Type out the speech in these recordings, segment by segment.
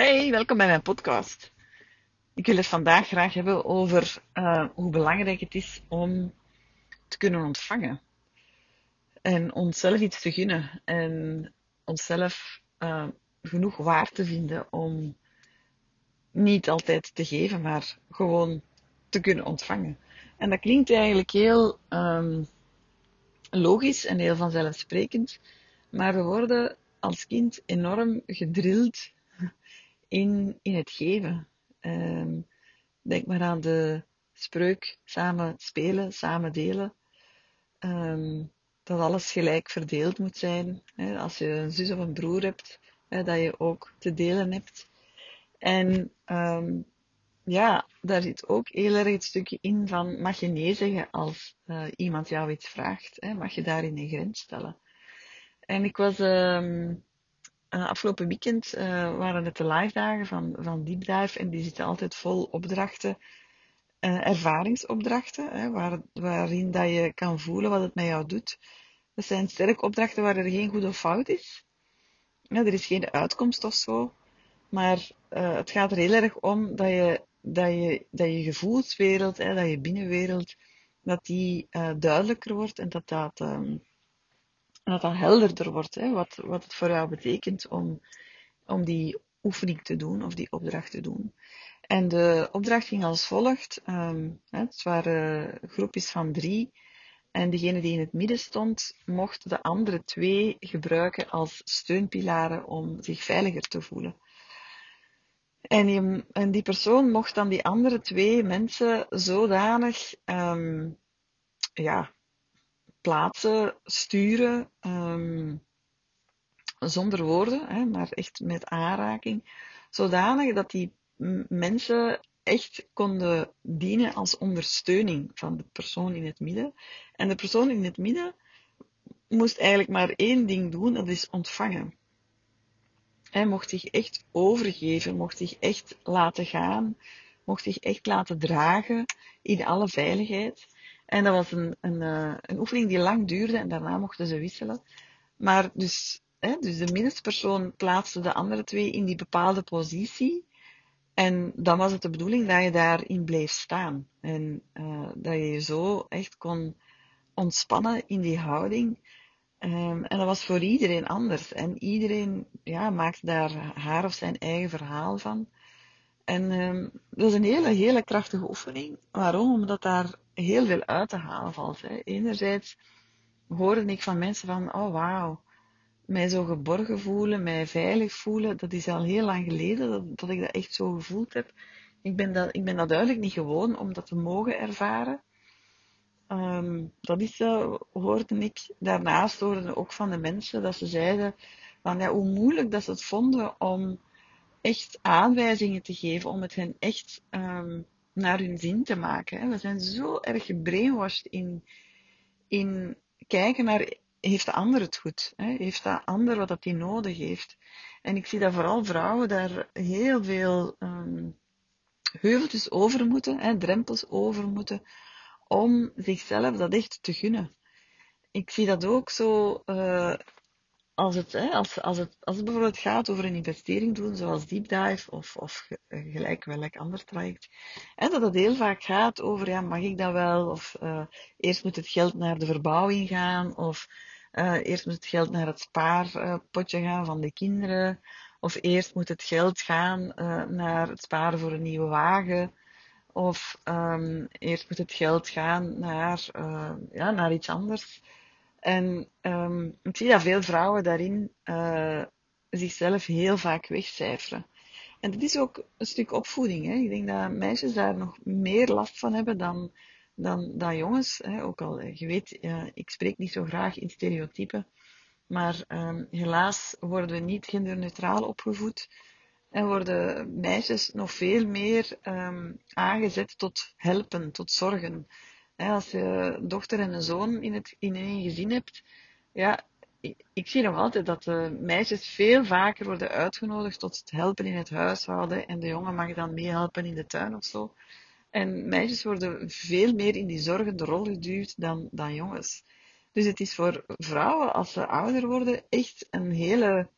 Hey, welkom bij mijn podcast. Ik wil het vandaag graag hebben over uh, hoe belangrijk het is om te kunnen ontvangen. En onszelf iets te gunnen. En onszelf uh, genoeg waard te vinden om niet altijd te geven, maar gewoon te kunnen ontvangen. En dat klinkt eigenlijk heel um, logisch en heel vanzelfsprekend. Maar we worden als kind enorm gedrild in, in het geven. Um, denk maar aan de spreuk samen spelen, samen delen. Um, dat alles gelijk verdeeld moet zijn. Als je een zus of een broer hebt, dat je ook te delen hebt. En um, ja, daar zit ook heel erg het stukje in van mag je nee zeggen als uh, iemand jou iets vraagt. Mag je daarin een grens stellen. En ik was uh, afgelopen weekend uh, waren het de live dagen van, van Deep Dive en die zitten altijd vol opdrachten, uh, ervaringsopdrachten, hè, waar, waarin dat je kan voelen wat het met jou doet. Dat zijn sterk opdrachten waar er geen goed of fout is. Er is geen uitkomst of zo. Maar het gaat er heel erg om dat je, dat je, dat je gevoelswereld, hè, dat je binnenwereld, dat die duidelijker wordt en dat dat um, dat dat helderder wordt, hè, wat, wat het voor jou betekent om, om die oefening te doen of die opdracht te doen. En de opdracht ging als volgt. Um, het waren groepjes van drie. En degene die in het midden stond, mocht de andere twee gebruiken als steunpilaren om zich veiliger te voelen. En die, en die persoon mocht dan die andere twee mensen zodanig um, ja, plaatsen, sturen, um, zonder woorden, hè, maar echt met aanraking, zodanig dat die mensen echt konden dienen als ondersteuning van de persoon in het midden. En de persoon in het midden moest eigenlijk maar één ding doen, dat is ontvangen. Hij mocht zich echt overgeven, mocht zich echt laten gaan, mocht zich echt laten dragen in alle veiligheid. En dat was een, een, uh, een oefening die lang duurde en daarna mochten ze wisselen. Maar dus, hè, dus de minstpersoon plaatste de andere twee in die bepaalde positie. En dan was het de bedoeling dat je daarin bleef staan. En uh, dat je je zo echt kon ontspannen in die houding. Um, en dat was voor iedereen anders. En iedereen ja, maakte daar haar of zijn eigen verhaal van. En um, dat is een hele, hele krachtige oefening. Waarom? Omdat daar heel veel uit te halen valt. Hè. Enerzijds hoorde ik van mensen van, oh wauw, mij zo geborgen voelen, mij veilig voelen, dat is al heel lang geleden dat, dat ik dat echt zo gevoeld heb. Ik ben dat, ik ben dat duidelijk niet gewoon om dat te mogen ervaren. Um, dat is, uh, hoorde ik. Daarnaast hoorde ook van de mensen dat ze zeiden van ja, hoe moeilijk dat ze het vonden om echt aanwijzingen te geven, om het hen echt um, naar hun zin te maken. Hè. We zijn zo erg gebrainwashed in, in kijken naar, heeft de ander het goed? Hè? Heeft de ander wat dat hij nodig heeft? En ik zie dat vooral vrouwen daar heel veel um, heuveltjes over moeten, hè, drempels over moeten, om zichzelf dat echt te gunnen. Ik zie dat ook zo uh, als het, hè, als, als, het, als het bijvoorbeeld gaat over een investering doen, zoals deep dive of, of gelijk welk ander traject, hè, dat het heel vaak gaat over, ja, mag ik dat wel? Of uh, eerst moet het geld naar de verbouwing gaan, of uh, eerst moet het geld naar het spaarpotje gaan van de kinderen, of eerst moet het geld gaan uh, naar het sparen voor een nieuwe wagen, of um, eerst moet het geld gaan naar, ja, naar iets anders. En um, ik zie dat veel vrouwen daarin uh, zichzelf heel vaak wegcijferen. En dat is ook een stuk opvoeding. Hè. Ik denk dat meisjes daar nog meer last van hebben dan, dan, dan jongens. Hè. Ook al, je weet, uh, ik spreek niet zo graag in stereotypen. Maar um, helaas worden we niet genderneutraal opgevoed. En worden meisjes nog veel meer um, aangezet tot helpen, tot zorgen als je een dochter en een zoon in, het, in één gezin hebt, ja, ik, zie nog altijd dat meisjes veel vaker worden uitgenodigd tot het helpen in het huishouden en de jongen mag dan meehelpen in de tuin of zo. En meisjes worden veel meer in die zorgende rol geduwd dan, dan jongens. Dus het is voor vrouwen, als ze ouder worden, echt een hele,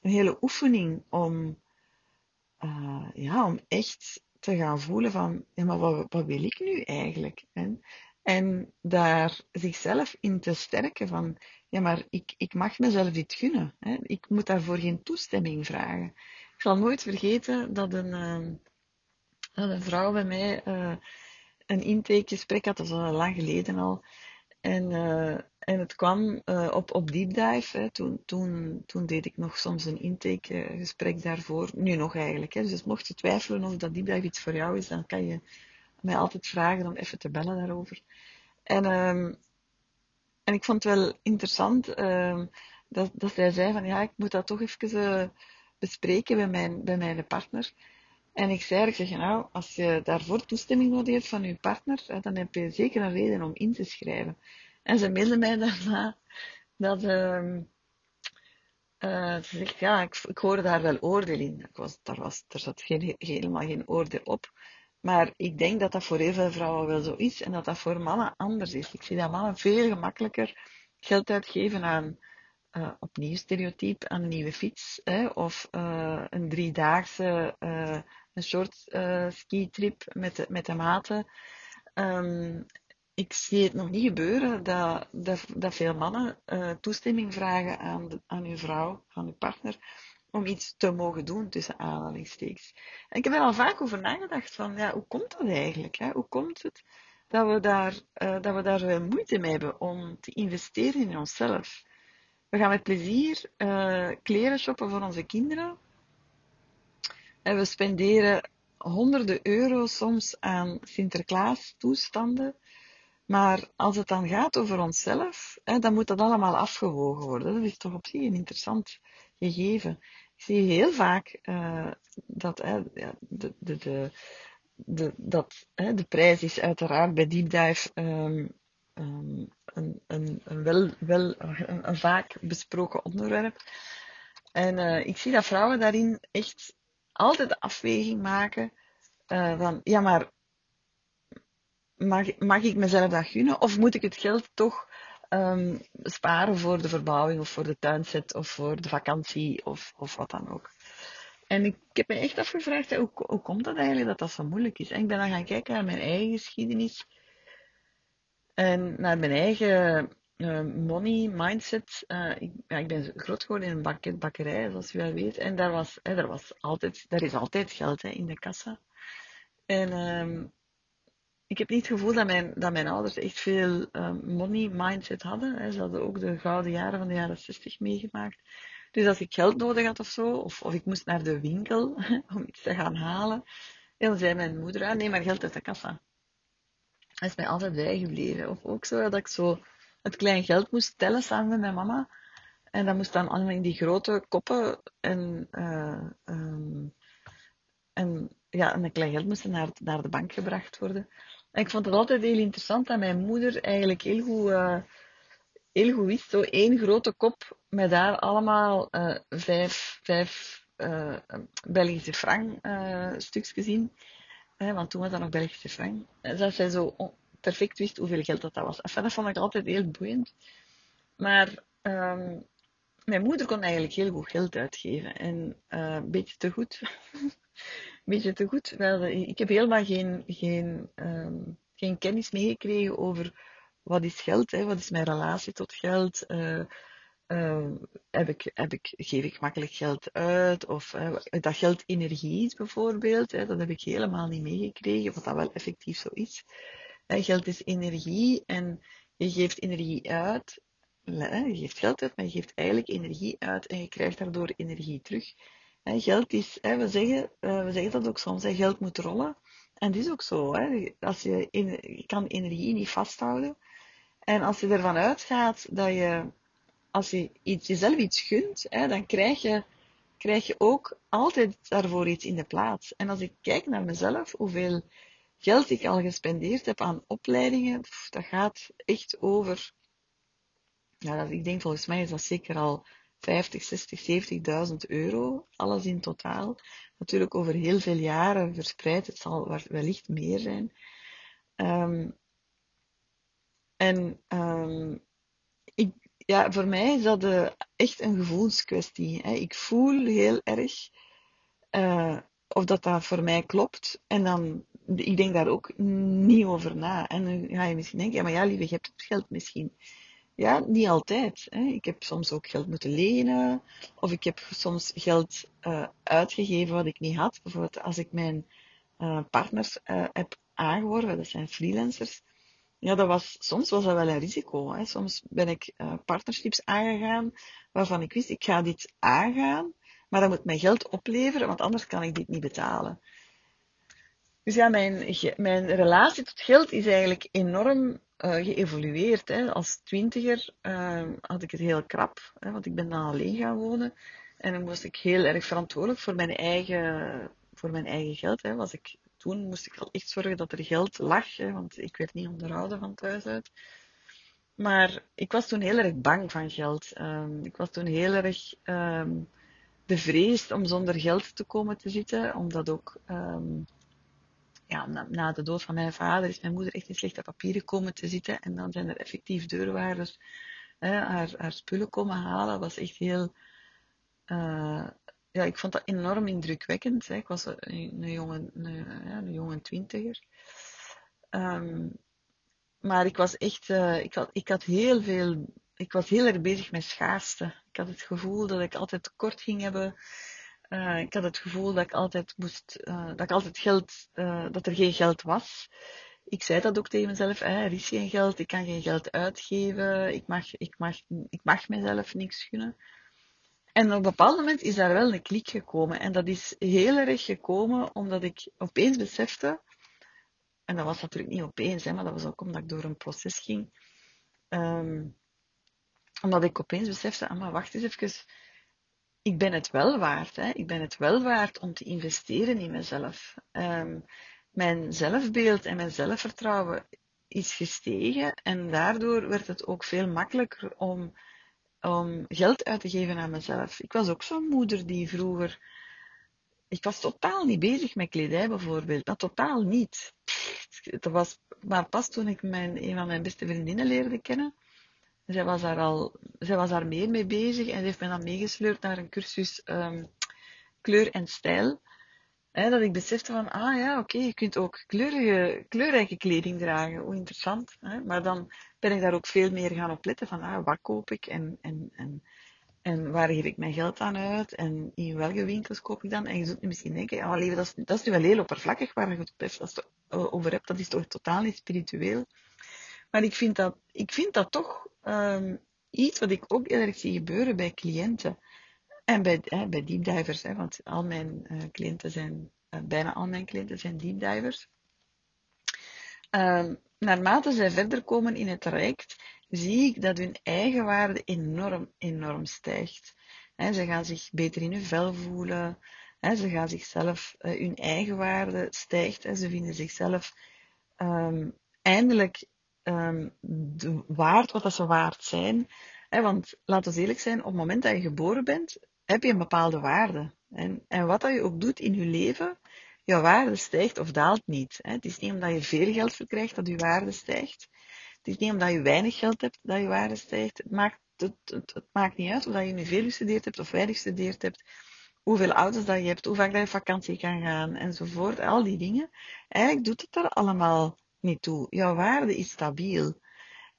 een hele oefening om uh, ja, om echt te gaan voelen van, ja, maar wat, wat wil ik nu eigenlijk? En, en daar zichzelf in te sterken van, ja, maar ik, ik mag mezelf dit gunnen. Hè? Ik moet daarvoor geen toestemming vragen. Ik zal nooit vergeten dat een, dat een vrouw bij mij uh, een intakegesprek had, dat is al lang geleden al. En, uh, en het kwam uh, op, op deep dive. Hè. Toen, toen, toen deed ik nog soms een intakegesprek daarvoor. Nu nog eigenlijk. Hè. Dus mocht je twijfelen of dat deep dive iets voor jou is, dan kan je mij altijd vragen om even te bellen daarover. En, um, en ik vond het wel interessant um, dat, dat zij zei van ja, ik moet dat toch even uh, bespreken bij mijn, bij mijn partner. En ik zei eigenlijk, nou, als je daarvoor toestemming nodig hebt van je partner, dan heb je zeker een reden om in te schrijven. En ze mailde mij daarna dat uh, uh, ze zegt, ja, ik, ik hoorde daar wel oordeel in. Ik was, daar, was, er zat helemaal geen oordeel op. Maar ik denk dat dat voor heel veel vrouwen wel zo is en dat dat voor mannen anders is. Ik zie dat mannen veel gemakkelijker geld uitgeven aan uh, opnieuw stereotype, aan een nieuwe fiets hè, of uh, een driedaagse, een short ski-trip met de, met de maten. Um, ik zie het nog niet gebeuren dat, dat, dat veel mannen uh, toestemming vragen aan, de, aan hun vrouw, aan hun partner, om iets te mogen doen tussen aanhalingstekens. En ik heb er al vaak over nagedacht van, ja, hoe komt dat eigenlijk? Hè? Hoe komt het dat we daar, uh, dat we daar moeite mee hebben om te investeren in onszelf? We gaan met plezier uh, kleren shoppen voor onze kinderen. En we spenderen honderden euro's soms aan Sinterklaas toestanden. Maar als het dan gaat over onszelf, hè, dan moet dat allemaal afgewogen worden. Dat is toch op zich een interessant gegeven. Ik zie heel vaak uh, dat, hè, de, de, de, de, dat hè, de prijs is uiteraard bij Deep Dive um, um, een, een, een, wel, wel, een, vaak besproken onderwerp. En uh, ik zie dat vrouwen daarin echt altijd de afweging maken uh, van, ja maar mag, mag ik mezelf dat gunnen? Of moet ik het geld toch um, sparen voor de verbouwing of voor de tuinset of voor de vakantie of, of wat dan ook? En ik, heb me echt afgevraagd, hoe, hoe komt dat eigenlijk dat dat zo moeilijk is? En ik ben dan gaan kijken naar mijn eigen geschiedenis en naar mijn eigen uh, money mindset. Uh, ik, ja, ik ben groot geworden in een bak bakkerij, zoals u wel weet. En daar was, hè, daar was altijd, daar is altijd geld hè, in de kassa. En um, ik heb niet het gevoel dat mijn, dat mijn ouders echt veel um, money mindset hadden. Hè. Ze hadden ook de gouden jaren van de jaren 60 meegemaakt. Dus als ik geld nodig had of zo, of, of ik moest naar de winkel om iets te gaan halen, dan zei mijn moeder, ah, neem maar geld uit de kassa. Dat is mij altijd bijgebleven. Of ook zo dat ik zo het klein geld moest tellen samen met mijn mama. En dat moest dan allemaal in die grote koppen en, uh, um, en ja, en een klein geld moest naar, naar de bank gebracht worden. En ik vond het altijd heel interessant dat mijn moeder eigenlijk heel goed, uh, heel goed wist. Zo één grote kop met daar allemaal uh, vijf, Belgische frank stukjes in. want toen was dat nog Belgische frank. Dat zij zo perfect wist hoeveel geld dat, was. Enfin, dat vond ik altijd heel boeiend. Maar um, mijn moeder kon eigenlijk heel goed geld uitgeven. En een beetje te goed. beetje te goed. Ik heb helemaal geen, geen, um, geen kennis meegekregen over wat is geld, hè, wat is mijn relatie tot geld. Uh, heb ik, heb ik, geef ik makkelijk geld uit? Of uh, dat geld energie is bijvoorbeeld, hè, dat heb ik helemaal niet meegekregen, wat dat wel effectief zo is. Geld is energie en je geeft energie uit. Je geeft geld uit, maar je geeft eigenlijk energie uit en je krijgt daardoor energie terug geld is, we, zeggen, eh, we zeggen dat ook soms, geld moet rollen. En dat is ook zo. Als je, kan energie niet vasthouden. En als je ervan uitgaat dat je, als je jezelf iets gunt, dan krijg je, krijg je ook altijd daarvoor iets in de plaats. En als ik kijk naar mezelf, hoeveel geld ik al gespendeerd heb aan opleidingen, dat gaat echt over, ja, ik denk volgens mij is dat zeker al 50, 60, 70.000 euro, alles in totaal. Natuurlijk over heel veel jaren verspreid, het zal wellicht meer zijn. Um, en um, ik, ja, voor mij is dat de, echt een gevoelskwestie. Hè. Ik voel heel erg uh, of dat dat voor mij klopt. En dan, ik denk daar ook niet over na. En dan ga je misschien denken, ja, maar ja, lieve, je hebt het geld misschien. Ja, niet altijd. Hè. Ik heb soms ook geld moeten lenen. Of ik heb soms geld uh, uitgegeven wat ik niet had. Bijvoorbeeld als ik mijn uh, partners uh, heb aangeworven, dat zijn freelancers. Ja, dat was, soms was dat wel een risico. Hè. Soms ben ik partnerships aangegaan waarvan ik wist, ik ga dit aangaan. Maar dat moet mij geld opleveren, want anders kan ik dit niet betalen. Dus ja, mijn, mijn relatie tot geld is eigenlijk enorm uh, geëvolueerd. Hè. Als twintiger uh, had ik het heel krap, hè, want ik ben dan alleen gaan wonen. En dan moest ik heel erg verantwoordelijk voor mijn eigen, voor mijn eigen geld. Hè. Was ik, toen moest ik al echt zorgen dat er geld lag, hè, want ik werd niet onderhouden van thuis uit. Maar ik was toen heel erg bang van geld. Um, ik was toen heel erg um, bevreesd om zonder geld te komen te zitten, omdat ook um, ja, na, de dood van mijn vader is mijn moeder echt in slechte papieren komen te zitten en dan zijn er effectief deurwaarders hè, haar, haar spullen komen halen. Dat was echt heel, uh, ja, ik vond dat enorm indrukwekkend. Hè. Ik was een, jonge, een, jonge twintiger. Um, maar ik was echt, uh, ik, had, ik had heel veel ik was heel erg bezig met schaarste. Ik had het gevoel dat ik altijd tekort ging hebben. Uh, ik had het gevoel dat ik altijd moest, uh, dat ik altijd geld, uh, dat er geen geld was. Ik zei dat ook tegen mezelf, er is geen geld, ik kan geen geld uitgeven, ik mag, ik mag, ik mag mezelf niks gunnen. En op een bepaald moment is daar wel een klik gekomen. En dat is heel erg gekomen omdat ik opeens besefte, en dat was natuurlijk niet opeens, hè, maar dat was ook omdat ik door een proces ging. Um, omdat ik opeens besefte, ah, maar wacht eens even, ik ben het wel waard. Hè? Ik ben het wel waard om te investeren in mezelf. Um, mijn zelfbeeld en mijn zelfvertrouwen is gestegen en daardoor werd het ook veel makkelijker om, om geld uit te geven aan mezelf. Ik was ook zo'n moeder die vroeger. Ik was totaal niet bezig met kledij bijvoorbeeld. Dat totaal niet. Het was maar pas toen ik mijn, een van mijn beste vriendinnen leerde kennen, zij was daar al, zij was daar meer mee bezig en ze heeft mij dan meegesleurd naar een cursus um, kleur en stijl. Hè, dat ik besefte van, ah ja, oké, je kunt ook kleurige, kleurrijke kleding dragen. Hoe interessant. Maar dan ben ik daar ook veel meer gaan op letten van, ah, wat koop ik en, en, en, en waar geef ik mijn geld aan uit en in welke winkels koop ik dan? En je zult nu misschien denken, ja, leven, dat, is, dat is nu wel heel oppervlakkig waar je het over hebt. Dat is toch totaal niet spiritueel. Maar ik vind dat, ik vind dat toch um, iets wat ik ook heel erg zie gebeuren bij cliënten. En bij, hè, bij deepdivers, hè, want al mijn uh, cliënten zijn, uh, bijna al mijn cliënten zijn deepdivers. Um, naarmate zij verder komen in het traject, zie ik dat hun eigenwaarde enorm, enorm stijgt. Ze gaan zich beter in hun vel voelen. Ze gaan zichzelf, uh, hun eigenwaarde stijgt. en ze vinden zichzelf um, eindelijk um, de waard wat dat ze waard zijn. Want laten we eerlijk zijn, op het moment dat je geboren bent, heb je een bepaalde waarde. En, en wat dat je ook doet in je leven, jouw waarde stijgt of daalt niet. Het is niet omdat je veel geld verkrijgt dat je waarde stijgt. Het is niet omdat je weinig geld hebt dat je waarde stijgt. Het maakt, het, het, het maakt niet uit of je nu veel gestudeerd hebt of weinig gestudeerd hebt hoeveel auto's dat je hebt, hoe vaak dat je vakantie kan gaan, enzovoort. Al die dingen. Eigenlijk doet het er allemaal niet toe. Jouw waarde is stabiel.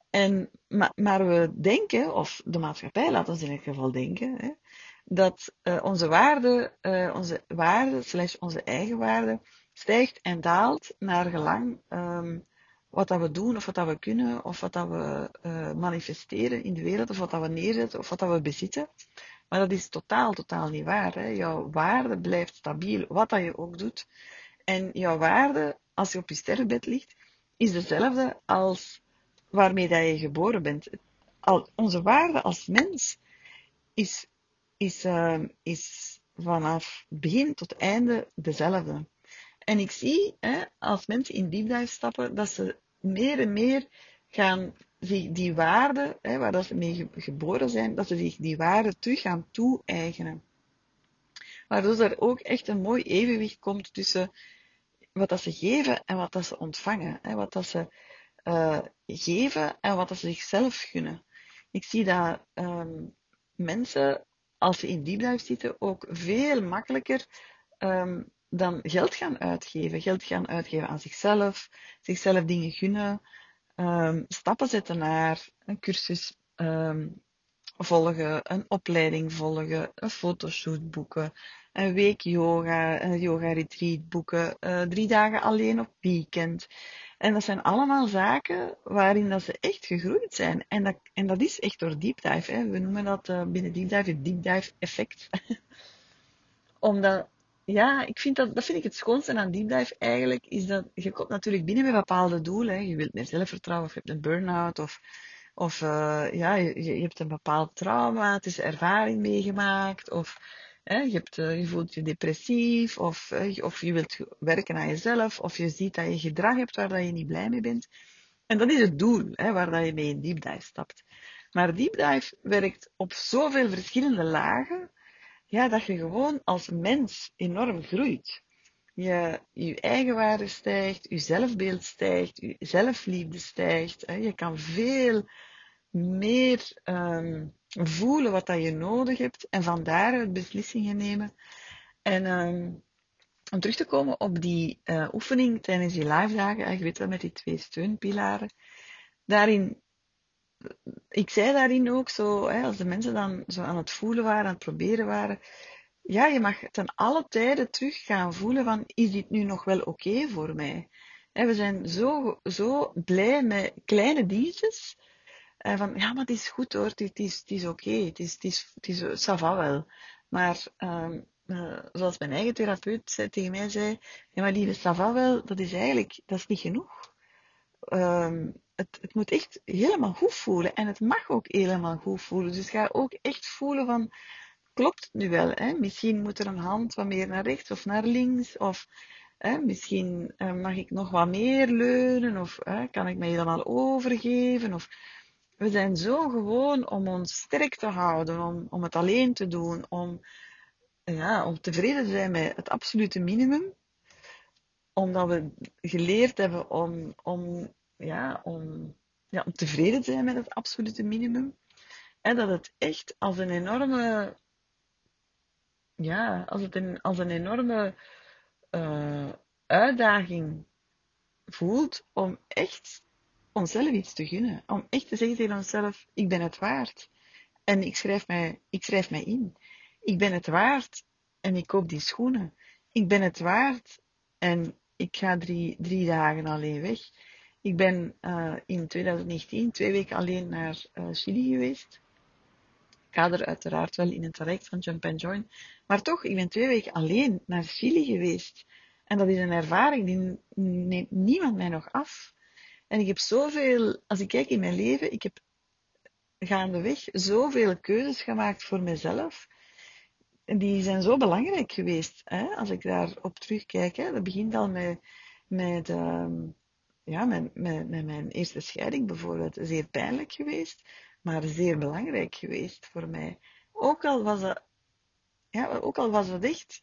En, maar, we denken, of de maatschappij laat ons in ieder geval denken, hè, dat uh, onze waarde, uh, onze waarde slash onze eigen waarde stijgt en daalt naar gelang um, wat dat we doen of wat dat we kunnen of wat dat we uh, manifesteren in de wereld of wat dat we neerzetten of wat dat we bezitten. Maar dat is totaal, totaal niet waar. Hè. Jouw waarde blijft stabiel, wat dat je ook doet. En jouw waarde, als je op je sterrenbed ligt, is dezelfde als waarmee dat je geboren bent. Al, onze waarde als mens is, is, uh, is vanaf begin tot einde dezelfde. En ik zie, hè, als mensen in deep dive stappen, dat ze meer en meer gaan zich die waarde, hè, waar dat ze mee geboren zijn, dat ze zich die waarde terug gaan toe-eigenen. Waardoor er ook echt een mooi evenwicht komt tussen wat dat ze geven en wat dat ze ontvangen. Hè, wat dat ze uh, geven en wat dat ze zichzelf gunnen. Ik zie dat um, mensen, als ze in deep dive zitten, ook veel makkelijker um, dan geld gaan uitgeven. Geld gaan uitgeven aan zichzelf, zichzelf dingen gunnen, um, stappen zetten naar een cursus volgen, een opleiding volgen, een fotoshoot boeken, een week yoga, een yoga retreat boeken, uh, drie dagen alleen op weekend. En dat zijn allemaal zaken waarin dat ze echt gegroeid zijn. En dat, en dat is echt door deep dive. Hè. We noemen dat uh, binnen deep dive het deep dive effect. Omdat, ja, ik vind dat, dat vind ik het schoonste aan deep dive eigenlijk, is dat je komt natuurlijk binnen met bepaalde doelen. Je wilt meer zelfvertrouwen, of je hebt een burn-out, of, of uh, ja, je, je hebt een bepaald traumatische ervaring meegemaakt, of hè, je, hebt, uh, je voelt je depressief, of, uh, of je wilt werken aan jezelf, of je ziet dat je gedrag hebt waar dat je niet blij mee bent. En dat is het doel, hè, waar dat je mee in deep dive stapt. Maar deep dive werkt op zoveel verschillende lagen, ja, dat je gewoon als mens enorm groeit. Je, je eigenwaarde stijgt, je zelfbeeld stijgt, je zelfliefde stijgt. Hè. Je kan veel meer um, voelen wat dat je nodig hebt en van daaruit beslissingen nemen. En um, om terug te komen op die uh, oefening tijdens die live dagen, je weet wel met die twee steunpilaren, daarin ik zei daarin ook zo, hè, als de mensen dan zo aan het voelen waren, aan het proberen waren, ja, je mag ten alle tijden terug gaan voelen van, is dit nu nog wel oké voor mij? We zijn zo, zo blij met kleine dingetjes, en van, ja, maar het is goed hoor, het, is, het is oké, het is, het is, het is, het is wel. Maar, um, uh, zoals mijn eigen therapeut tegen mij zei, ja, maar lieve, ça dat is eigenlijk, dat is niet genoeg. Um, het, het moet echt helemaal goed voelen. En het mag ook helemaal goed voelen. Dus ga ook echt voelen van, klopt nu wel? Hè? Misschien moet er een hand wat meer naar rechts of naar links. Of hè, misschien uh, mag ik nog wat meer leunen. Of hè, kan ik me helemaal overgeven. Of, we zijn zo gewoon om ons sterk te houden. Om, om het alleen te doen. Om, ja, om tevreden te zijn met het absolute minimum omdat we geleerd hebben om, om ja, om, ja, om tevreden te zijn met het absolute minimum. En dat het echt als een enorme, ja, als het een, als een enorme uh, uitdaging voelt om echt onszelf iets te gunnen. Om echt te zeggen tegen onszelf, ik ben het waard. En ik schrijf mij, ik schrijf mij in. Ik ben het waard en ik koop die schoenen. Ik ben het waard en ik ga drie, drie dagen alleen weg. Ik ben uh, in 2019 twee weken alleen naar uh, Chili geweest. Ga er uiteraard wel in het traject van Jump and Join. Maar toch, ik ben twee weken alleen naar Chili geweest. En dat is een ervaring die neemt niemand mij nog af. En ik heb zoveel, als ik kijk in mijn leven, ik heb gaandeweg zoveel keuzes gemaakt voor mezelf. En die zijn zo belangrijk geweest. Hè? Als ik daarop terugkijk, hè? dat begint al met, met uh, ja, met, met mijn eerste scheiding bijvoorbeeld zeer pijnlijk geweest, maar zeer belangrijk geweest voor mij. Ook al was het, ja, ook al was het echt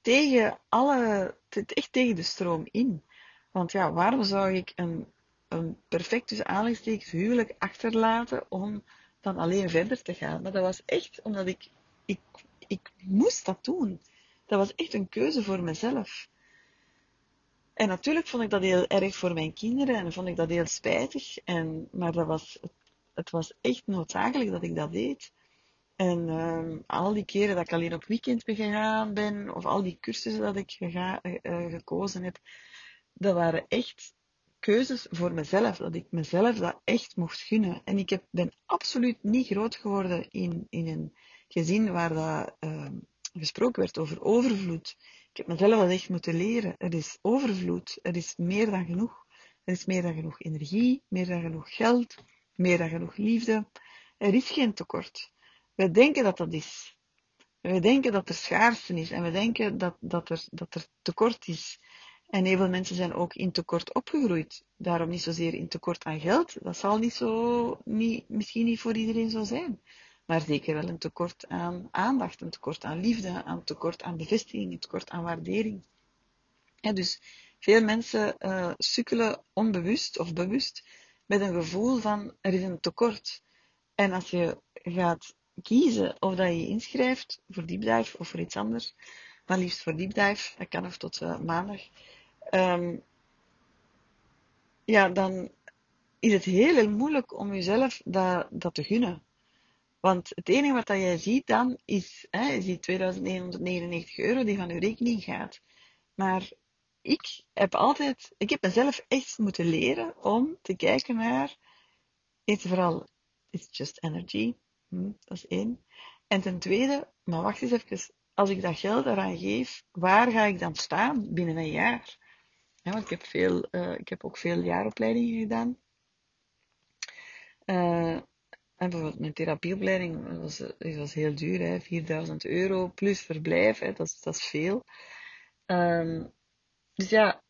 tegen alle, echt tegen de stroom in. Want ja, waarom zou ik een, een perfect huwelijk achterlaten om dan alleen verder te gaan? Maar dat was echt omdat ik, ik, ik moest dat doen. Dat was echt een keuze voor mezelf. En natuurlijk vond ik dat heel erg voor mijn kinderen en vond ik dat heel spijtig. En, maar dat was, het was echt noodzakelijk dat ik dat deed. En uh, al die keren dat ik alleen op weekend gegaan ben, of al die cursussen dat ik gega, uh, gekozen heb, dat waren echt keuzes voor mezelf. Dat ik mezelf dat echt mocht gunnen. En ik heb, ben absoluut niet groot geworden in, in een gezin waar dat uh, gesproken werd over overvloed. Ik heb mezelf wel echt moeten leren. Er is overvloed. Er is meer dan genoeg. Er is meer dan genoeg energie, meer dan genoeg geld, meer dan genoeg liefde. Er is geen tekort. We denken dat dat is. We denken dat er schaarste is en we denken dat, dat, er, dat er tekort is. En heel veel mensen zijn ook in tekort opgegroeid. Daarom niet zozeer in tekort aan geld. Dat zal niet zo, niet, misschien niet voor iedereen zo zijn maar zeker wel een tekort aan aandacht, een tekort aan liefde, een tekort aan bevestiging, een tekort aan waardering. Ja, dus veel mensen uh, sukkelen onbewust of bewust met een gevoel van er is een tekort. En als je gaat kiezen of dat je inschrijft voor deep dive of voor iets anders, maar liefst voor deep dive, dat kan nog tot uh, maandag, um, ja, dan is het heel, heel moeilijk om jezelf dat, dat te gunnen. Want het enige wat dat jij ziet dan is, hè, is die 2199 euro die van je rekening gaat. Maar ik heb altijd, ik heb mezelf echt moeten leren om te kijken naar, eerst vooral, it's just energy. Hm, dat is één. En ten tweede, maar wacht eens even, als ik dat geld eraan geef, waar ga ik dan staan binnen een jaar? Ja, want ik heb, veel, uh, ik heb ook veel jaaropleidingen gedaan. Uh, en bijvoorbeeld mijn therapieopleiding was, was heel duur, hè, 4000 euro plus verblijf, hè, dat, dat is veel. Um, dus ja,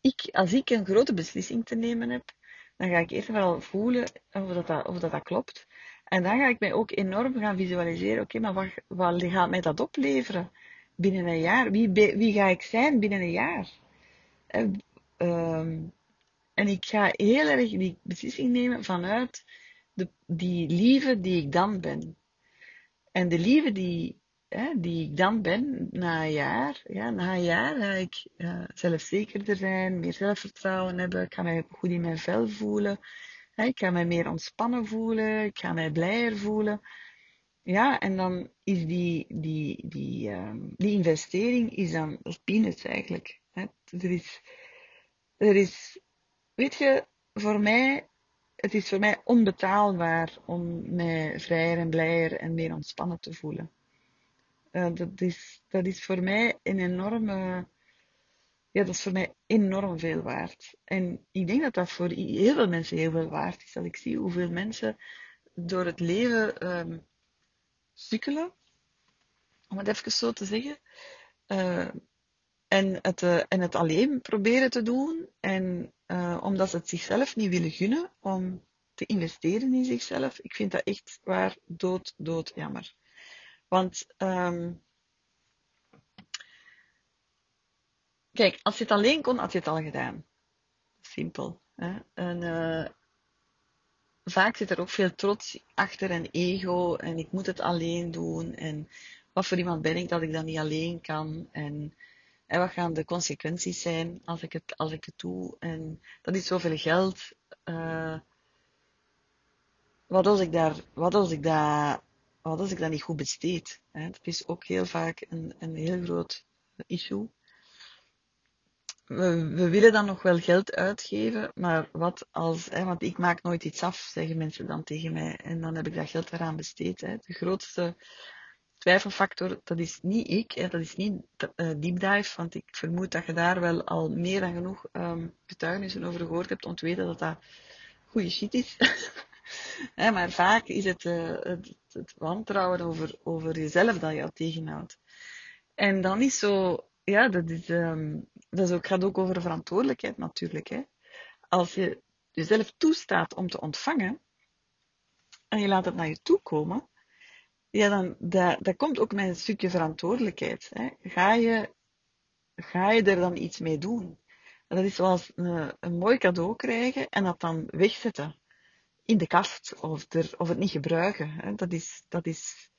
ik, als ik een grote beslissing te nemen heb, dan ga ik eerst wel voelen of dat, dat, of dat, dat klopt. En dan ga ik mij ook enorm gaan visualiseren. Oké, maar wat, wat gaat mij dat opleveren binnen een jaar? Wie, wie ga ik zijn binnen een jaar? En, um, en ik ga heel erg die beslissing nemen vanuit de, die lieve die ik dan ben. En de lieve die, die ik dan ben na een jaar, ja, na een jaar ga ik uh, zelfzekerder zijn, meer zelfvertrouwen hebben, ik ga mij goed in mijn vel voelen, hè, ik ga mij meer ontspannen voelen, ik ga mij blijer voelen. Ja, en dan is die, die, die, uh, die investering is dan, peanuts eigenlijk. Hè. Er is, er is, weet je, voor mij het is voor mij onbetaalbaar om mij vrijer en blijer en meer ontspannen te voelen. Uh, dat, is, voor mij een enorme, ja, dat is voor mij enorm veel waard. En ik denk dat dat voor heel veel mensen heel veel waard is. Dat ik zie hoeveel mensen door het leven um, sukkelen, om het even zo te zeggen. Uh, en, het, uh, en het alleen proberen te doen. En omdat ze het zichzelf niet willen gunnen om te investeren in zichzelf. Ik vind dat echt waar dood, dood jammer. Want um, kijk, als je het alleen kon, had je het al gedaan. Simpel. Hè? En uh, vaak zit er ook veel trots achter en ego en ik moet het alleen doen en wat voor iemand ben ik dat ik dat niet alleen kan en en wat gaan de consequenties zijn als ik het, als ik het doe? En dat is zoveel geld. Uh, wat als ik daar, wat als ik dat, wat als ik dat niet goed besteed? Hè? Dat is ook heel vaak een, een heel groot issue. We, we, willen dan nog wel geld uitgeven, maar wat als, hè, want ik maak nooit iets af, zeggen mensen dan tegen mij, en dan heb ik dat geld eraan besteed. Hè. De grootste twijfelfactor, dat is niet ik, hè, dat is niet uh, deep dive, want ik vermoed dat je daar wel al meer dan genoeg um, getuigenissen over gehoord hebt om te weten dat dat goede shit is. maar vaak is het, uh, het, het, wantrouwen over, over jezelf dat je tegenhoudt. En dan is zo, ja, dat, is, um, dat is ook, gaat ook over verantwoordelijkheid natuurlijk. Hè. Als je jezelf toestaat om te ontvangen en je laat het naar je toe komen, ja, dan, dat, dat komt ook met een stukje verantwoordelijkheid. Hè. Ga, je, ga je er dan iets mee doen? Dat is zoals een mooi cadeau krijgen en dat dan wegzetten in de kast of, er, of het niet gebruiken. Dat is, dat is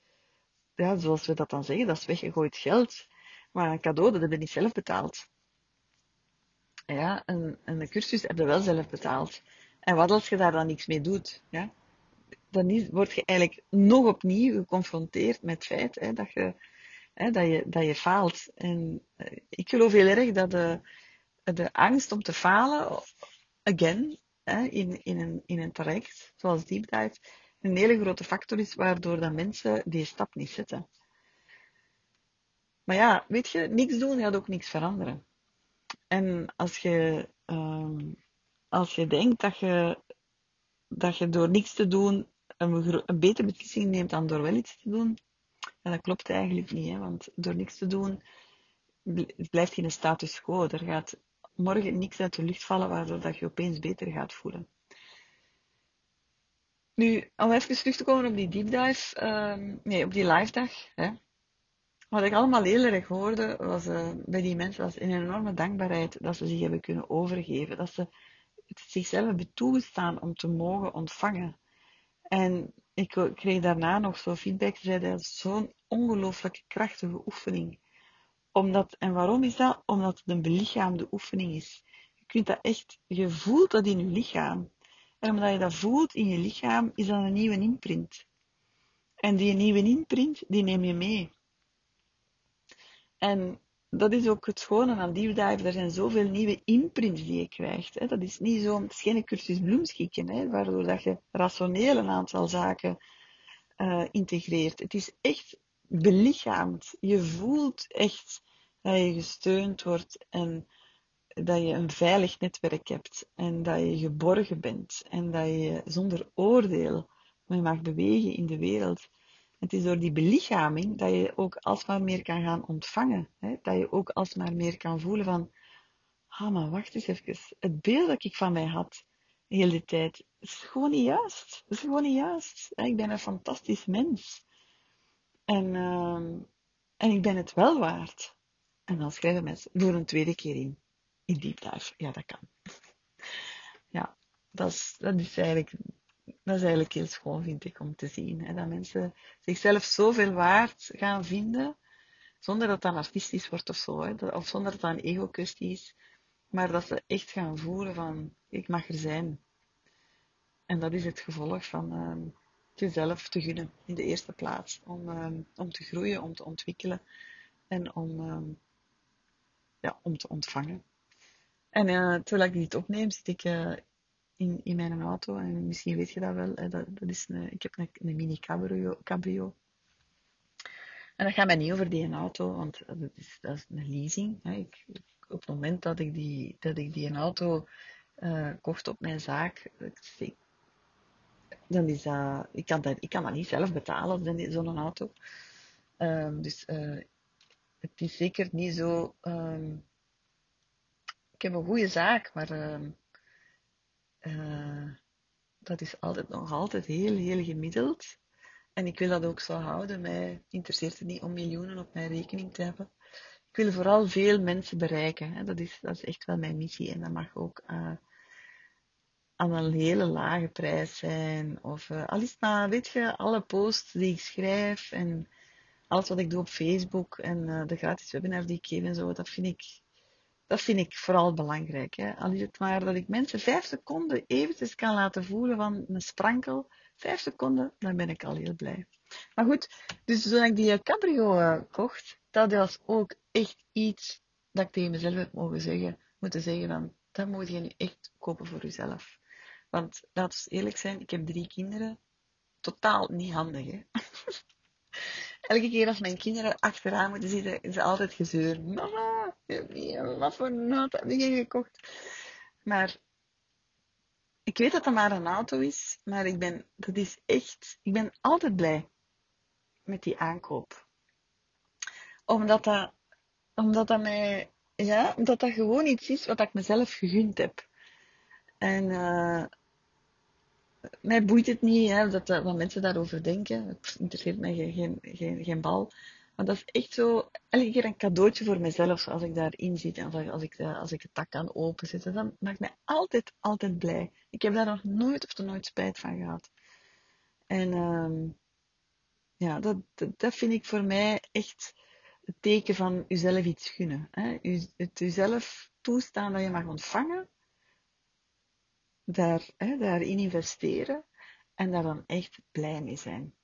ja, zoals we dat dan zeggen, dat is weggegooid geld. Maar een cadeau, dat heb je niet zelf betaald. Ja, een, een cursus heb je wel zelf betaald. En wat als je daar dan niks mee doet? Ja? dan is, word je eigenlijk nog opnieuw geconfronteerd met het feit hè, dat, je, hè, dat, je, dat je faalt. En uh, ik geloof heel erg dat de, de angst om te falen, again, in, in, een, in een traject, zoals deep dive, een hele grote factor is waardoor dat mensen die stap niet zetten. Maar ja, weet je, niks doen gaat ook niks veranderen. En als je, um, als je denkt dat je, dat je door niks te doen een, betere beslissing neemt dan door wel iets te doen, ja, dat klopt eigenlijk niet. Hè? Want door niks te doen blijft in een status quo. Er gaat morgen niks uit de lucht vallen waardoor dat je opeens beter gaat voelen. Nu, om even terug te komen op die deep dive, um, nee, op die live dag. Hè. Wat ik allemaal heel erg hoorde was, uh, bij die mensen was een enorme dankbaarheid dat ze zich hebben kunnen overgeven. Dat ze het zichzelf hebben toegestaan om te mogen ontvangen. En ik kreeg daarna nog zo feedback. Ze zeiden, dat is zo'n ongelooflijk krachtige oefening Omdat, en waarom is dat? Omdat het een belichaamde oefening is. Je kunt dat echt, je voelt dat in je lichaam. En omdat je dat voelt in je lichaam, is dat een nieuwe imprint. En die nieuwe imprint, die neem je mee. En dat is ook het schone aan Deep Dive. Er zijn zoveel nieuwe imprints die je krijgt. Dat is niet zo'n, het is geen cursus bloemschikken, waardoor dat je rationeel een aantal zaken uh, integreert. Het is echt belichaamd. Je voelt echt dat je gesteund wordt en dat je een veilig netwerk hebt en dat je geborgen bent en dat je zonder oordeel mag bewegen in de wereld. Het is door die belichaming dat je ook alsmaar meer kan gaan ontvangen. Hè? Dat je ook alsmaar meer kan voelen van, ah, maar wacht eens even. Het beeld dat ik van mij had, de hele tijd, is gewoon niet juist. is gewoon niet juist. Ik ben een fantastisch mens. En, uh, en ik ben het wel waard. En dan schrijven mensen door een tweede keer in. In deep. Ja, dat kan. ja, dat is, dat is eigenlijk dat is eigenlijk heel schoon, vind ik, om te zien. Hè? Dat mensen zichzelf zoveel waard gaan vinden, zonder dat dat narcistisch wordt of zo. Hè? Of zonder dat dat een ego-kwestie is. Maar dat ze echt gaan voelen van, ik mag er zijn. En dat is het gevolg van uh, jezelf te gunnen, in de eerste plaats. Om, uh, om te groeien, om te ontwikkelen en om, uh, ja, om te ontvangen. En uh, terwijl ik dit opneem, zit ik in, in mijn auto. En misschien weet je dat wel. Hè, dat, dat is ik heb een, een mini cabrio, cabrio. En dat gaat mij niet over die auto, want dat is, dat is een leasing. Hè. Ik, op het moment dat ik die, dat ik die auto uh, kocht op mijn zaak, dan is dat, ik kan dat, ik kan dat niet zelf betalen, zo'n auto. Um, dus het is zeker niet zo. Um, ik heb een goede zaak, maar um, uh, dat is altijd, nog altijd heel, heel gemiddeld. En ik wil dat ook zo houden. Mij interesseert het niet om miljoenen op mijn rekening te hebben. Ik wil vooral veel mensen bereiken. Hè. Dat, is, dat is echt wel mijn missie. En dat mag ook uh, aan een hele lage prijs zijn. Of uh, al is maar, weet je, alle posts die ik schrijf en alles wat ik doe op Facebook en uh, de gratis webinars die ik geef en zo, dat vind ik dat vind ik vooral belangrijk. Hè. Al is het maar dat ik mensen vijf seconden eventjes kan laten voelen van een sprankel. Vijf seconden, dan ben ik al heel blij. Maar goed, dus toen ik die cabrio uh, kocht, dat was ook echt iets dat ik tegen mezelf heb mogen zeggen, moeten zeggen van, dat moet je nu echt kopen voor jezelf. Want laten we eerlijk zijn, ik heb drie kinderen. Totaal niet handig, hè. Elke keer als mijn kinderen achteraan moeten zitten, is ze altijd gezeur. Mama, wat voor een auto heb je gekocht? Maar ik weet dat dat maar een auto is, maar ik ben, dat is echt, ik ben altijd blij met die aankoop. Omdat dat, omdat dat mij, ja, omdat dat gewoon iets is wat ik mezelf gegund heb. En uh, mij boeit het niet hè, dat, wat mensen daarover denken. Het interesseert mij geen, geen, geen, bal. Maar dat is echt zo, elke keer een cadeautje voor mezelf als ik daarin zit en als ik, als ik, ik het tak kan openzetten. Dat maakt mij altijd, altijd blij. Ik heb daar nog nooit of nooit spijt van gehad. En um, ja, dat, dat, dat, vind ik voor mij echt het teken van jezelf iets gunnen. Hè? U, het jezelf toestaan dat je mag ontvangen daar, hè, daarin investeren en daar dan echt blij mee zijn.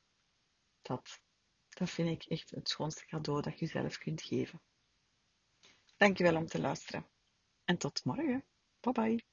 Dat, dat vind ik echt het schoonste cadeau dat je zelf kunt geven. Dankjewel om te luisteren. En tot morgen. Bye bye.